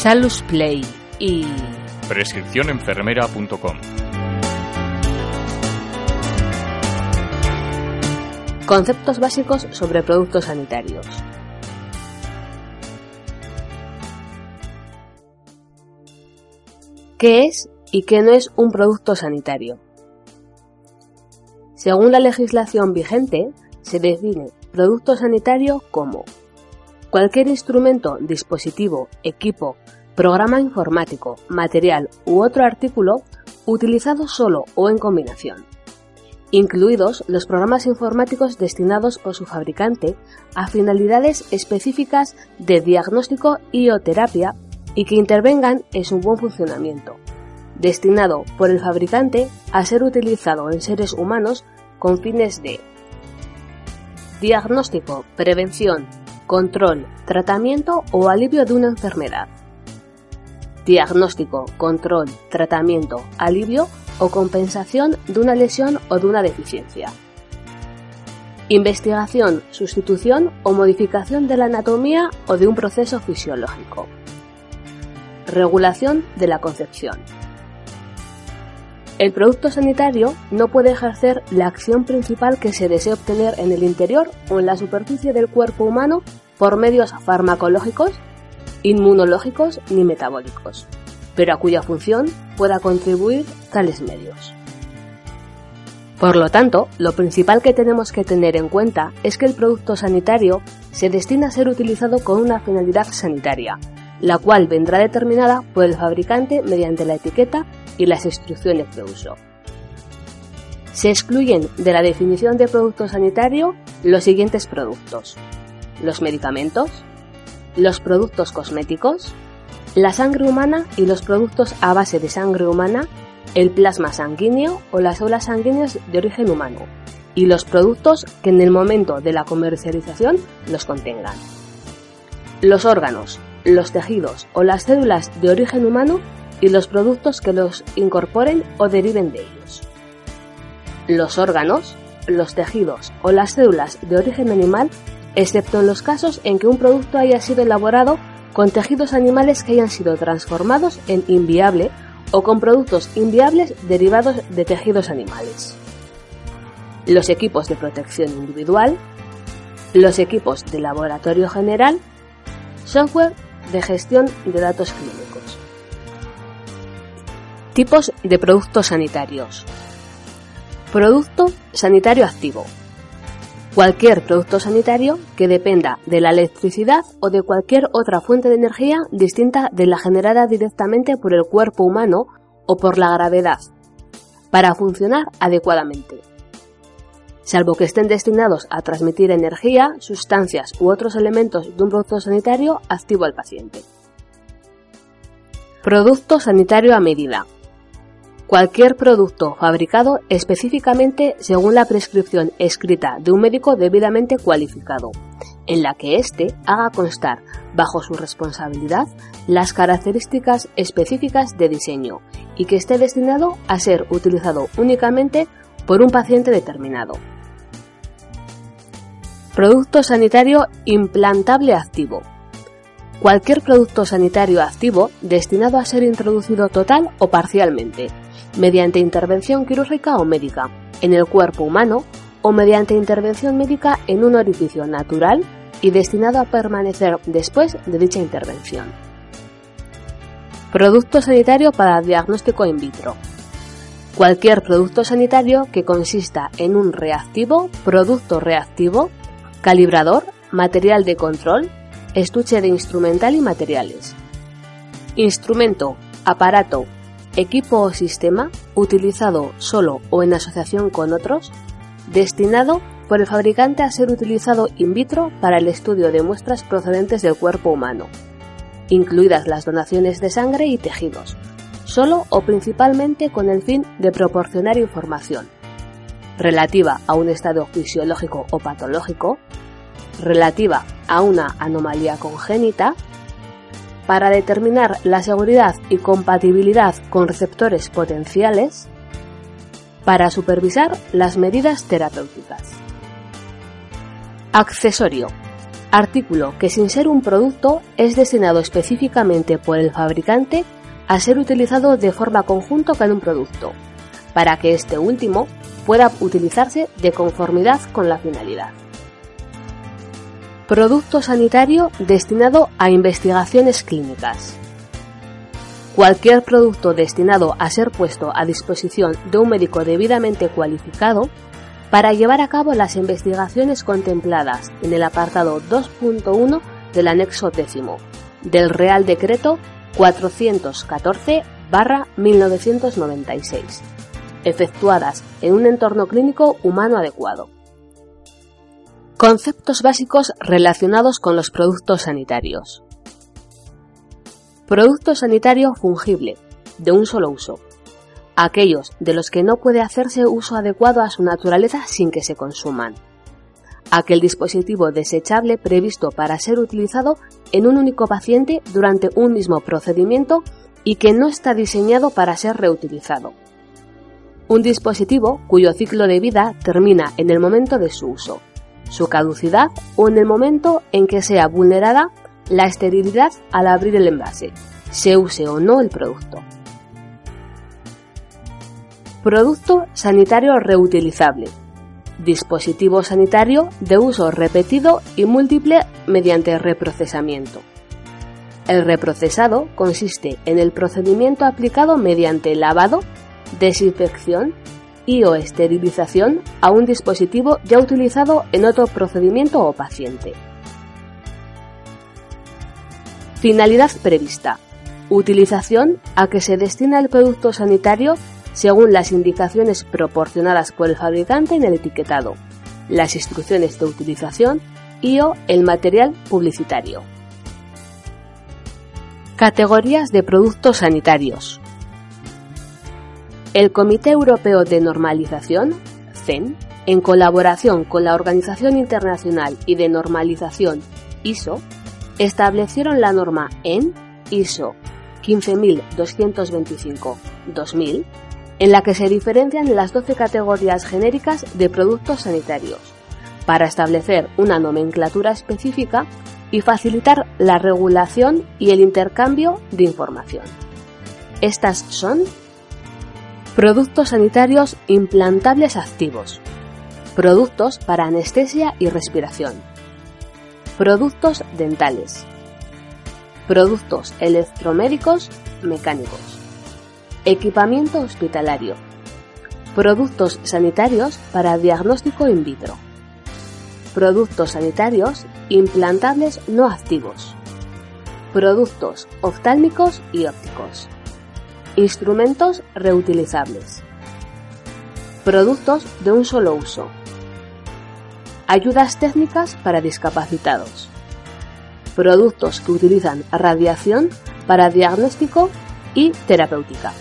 Salus Play y prescripcionenfermera.com. Conceptos básicos sobre productos sanitarios. ¿Qué es y qué no es un producto sanitario? Según la legislación vigente, se define producto sanitario como cualquier instrumento, dispositivo, equipo, programa informático, material u otro artículo utilizado solo o en combinación, incluidos los programas informáticos destinados por su fabricante a finalidades específicas de diagnóstico y o terapia y que intervengan en su buen funcionamiento, destinado por el fabricante a ser utilizado en seres humanos con fines de diagnóstico, prevención, control, tratamiento o alivio de una enfermedad. Diagnóstico, control, tratamiento, alivio o compensación de una lesión o de una deficiencia. Investigación, sustitución o modificación de la anatomía o de un proceso fisiológico. Regulación de la concepción. El producto sanitario no puede ejercer la acción principal que se desea obtener en el interior o en la superficie del cuerpo humano por medios farmacológicos, inmunológicos ni metabólicos, pero a cuya función pueda contribuir tales medios. Por lo tanto, lo principal que tenemos que tener en cuenta es que el producto sanitario se destina a ser utilizado con una finalidad sanitaria, la cual vendrá determinada por el fabricante mediante la etiqueta y las instrucciones de uso. Se excluyen de la definición de producto sanitario los siguientes productos. Los medicamentos, los productos cosméticos, la sangre humana y los productos a base de sangre humana, el plasma sanguíneo o las células sanguíneas de origen humano, y los productos que en el momento de la comercialización los contengan. Los órganos, los tejidos o las células de origen humano y los productos que los incorporen o deriven de ellos. Los órganos, los tejidos o las células de origen animal, excepto en los casos en que un producto haya sido elaborado con tejidos animales que hayan sido transformados en inviable o con productos inviables derivados de tejidos animales. Los equipos de protección individual, los equipos de laboratorio general, software de gestión de datos clínicos. Tipos de productos sanitarios. Producto sanitario activo. Cualquier producto sanitario que dependa de la electricidad o de cualquier otra fuente de energía distinta de la generada directamente por el cuerpo humano o por la gravedad, para funcionar adecuadamente salvo que estén destinados a transmitir energía, sustancias u otros elementos de un producto sanitario activo al paciente. Producto sanitario a medida. Cualquier producto fabricado específicamente según la prescripción escrita de un médico debidamente cualificado, en la que éste haga constar, bajo su responsabilidad, las características específicas de diseño y que esté destinado a ser utilizado únicamente por un paciente determinado. Producto sanitario implantable activo. Cualquier producto sanitario activo destinado a ser introducido total o parcialmente, mediante intervención quirúrgica o médica, en el cuerpo humano o mediante intervención médica en un orificio natural y destinado a permanecer después de dicha intervención. Producto sanitario para diagnóstico in vitro. Cualquier producto sanitario que consista en un reactivo, producto reactivo, calibrador, material de control, estuche de instrumental y materiales. Instrumento, aparato, equipo o sistema utilizado solo o en asociación con otros, destinado por el fabricante a ser utilizado in vitro para el estudio de muestras procedentes del cuerpo humano, incluidas las donaciones de sangre y tejidos, solo o principalmente con el fin de proporcionar información relativa a un estado fisiológico o patológico, relativa a una anomalía congénita, para determinar la seguridad y compatibilidad con receptores potenciales, para supervisar las medidas terapéuticas. Accesorio. Artículo que sin ser un producto es destinado específicamente por el fabricante a ser utilizado de forma conjunta con un producto, para que este último pueda utilizarse de conformidad con la finalidad. Producto sanitario destinado a investigaciones clínicas. Cualquier producto destinado a ser puesto a disposición de un médico debidamente cualificado para llevar a cabo las investigaciones contempladas en el apartado 2.1 del anexo décimo del Real Decreto 414-1996, efectuadas en un entorno clínico humano adecuado. Conceptos básicos relacionados con los productos sanitarios. Producto sanitario fungible, de un solo uso. Aquellos de los que no puede hacerse uso adecuado a su naturaleza sin que se consuman. Aquel dispositivo desechable previsto para ser utilizado en un único paciente durante un mismo procedimiento y que no está diseñado para ser reutilizado. Un dispositivo cuyo ciclo de vida termina en el momento de su uso su caducidad o en el momento en que sea vulnerada la esterilidad al abrir el envase, se use o no el producto. Producto sanitario reutilizable. Dispositivo sanitario de uso repetido y múltiple mediante reprocesamiento. El reprocesado consiste en el procedimiento aplicado mediante lavado, desinfección y o esterilización a un dispositivo ya utilizado en otro procedimiento o paciente. Finalidad prevista. Utilización a que se destina el producto sanitario según las indicaciones proporcionadas por el fabricante en el etiquetado, las instrucciones de utilización y o el material publicitario. Categorías de productos sanitarios. El Comité Europeo de Normalización, CEN, en colaboración con la Organización Internacional y de Normalización, ISO, establecieron la norma EN ISO 15225-2000, en la que se diferencian las 12 categorías genéricas de productos sanitarios, para establecer una nomenclatura específica y facilitar la regulación y el intercambio de información. Estas son Productos sanitarios implantables activos. Productos para anestesia y respiración. Productos dentales. Productos electromédicos mecánicos. Equipamiento hospitalario. Productos sanitarios para diagnóstico in vitro. Productos sanitarios implantables no activos. Productos oftálmicos y ópticos. Instrumentos reutilizables. Productos de un solo uso. Ayudas técnicas para discapacitados. Productos que utilizan radiación para diagnóstico y terapéutica.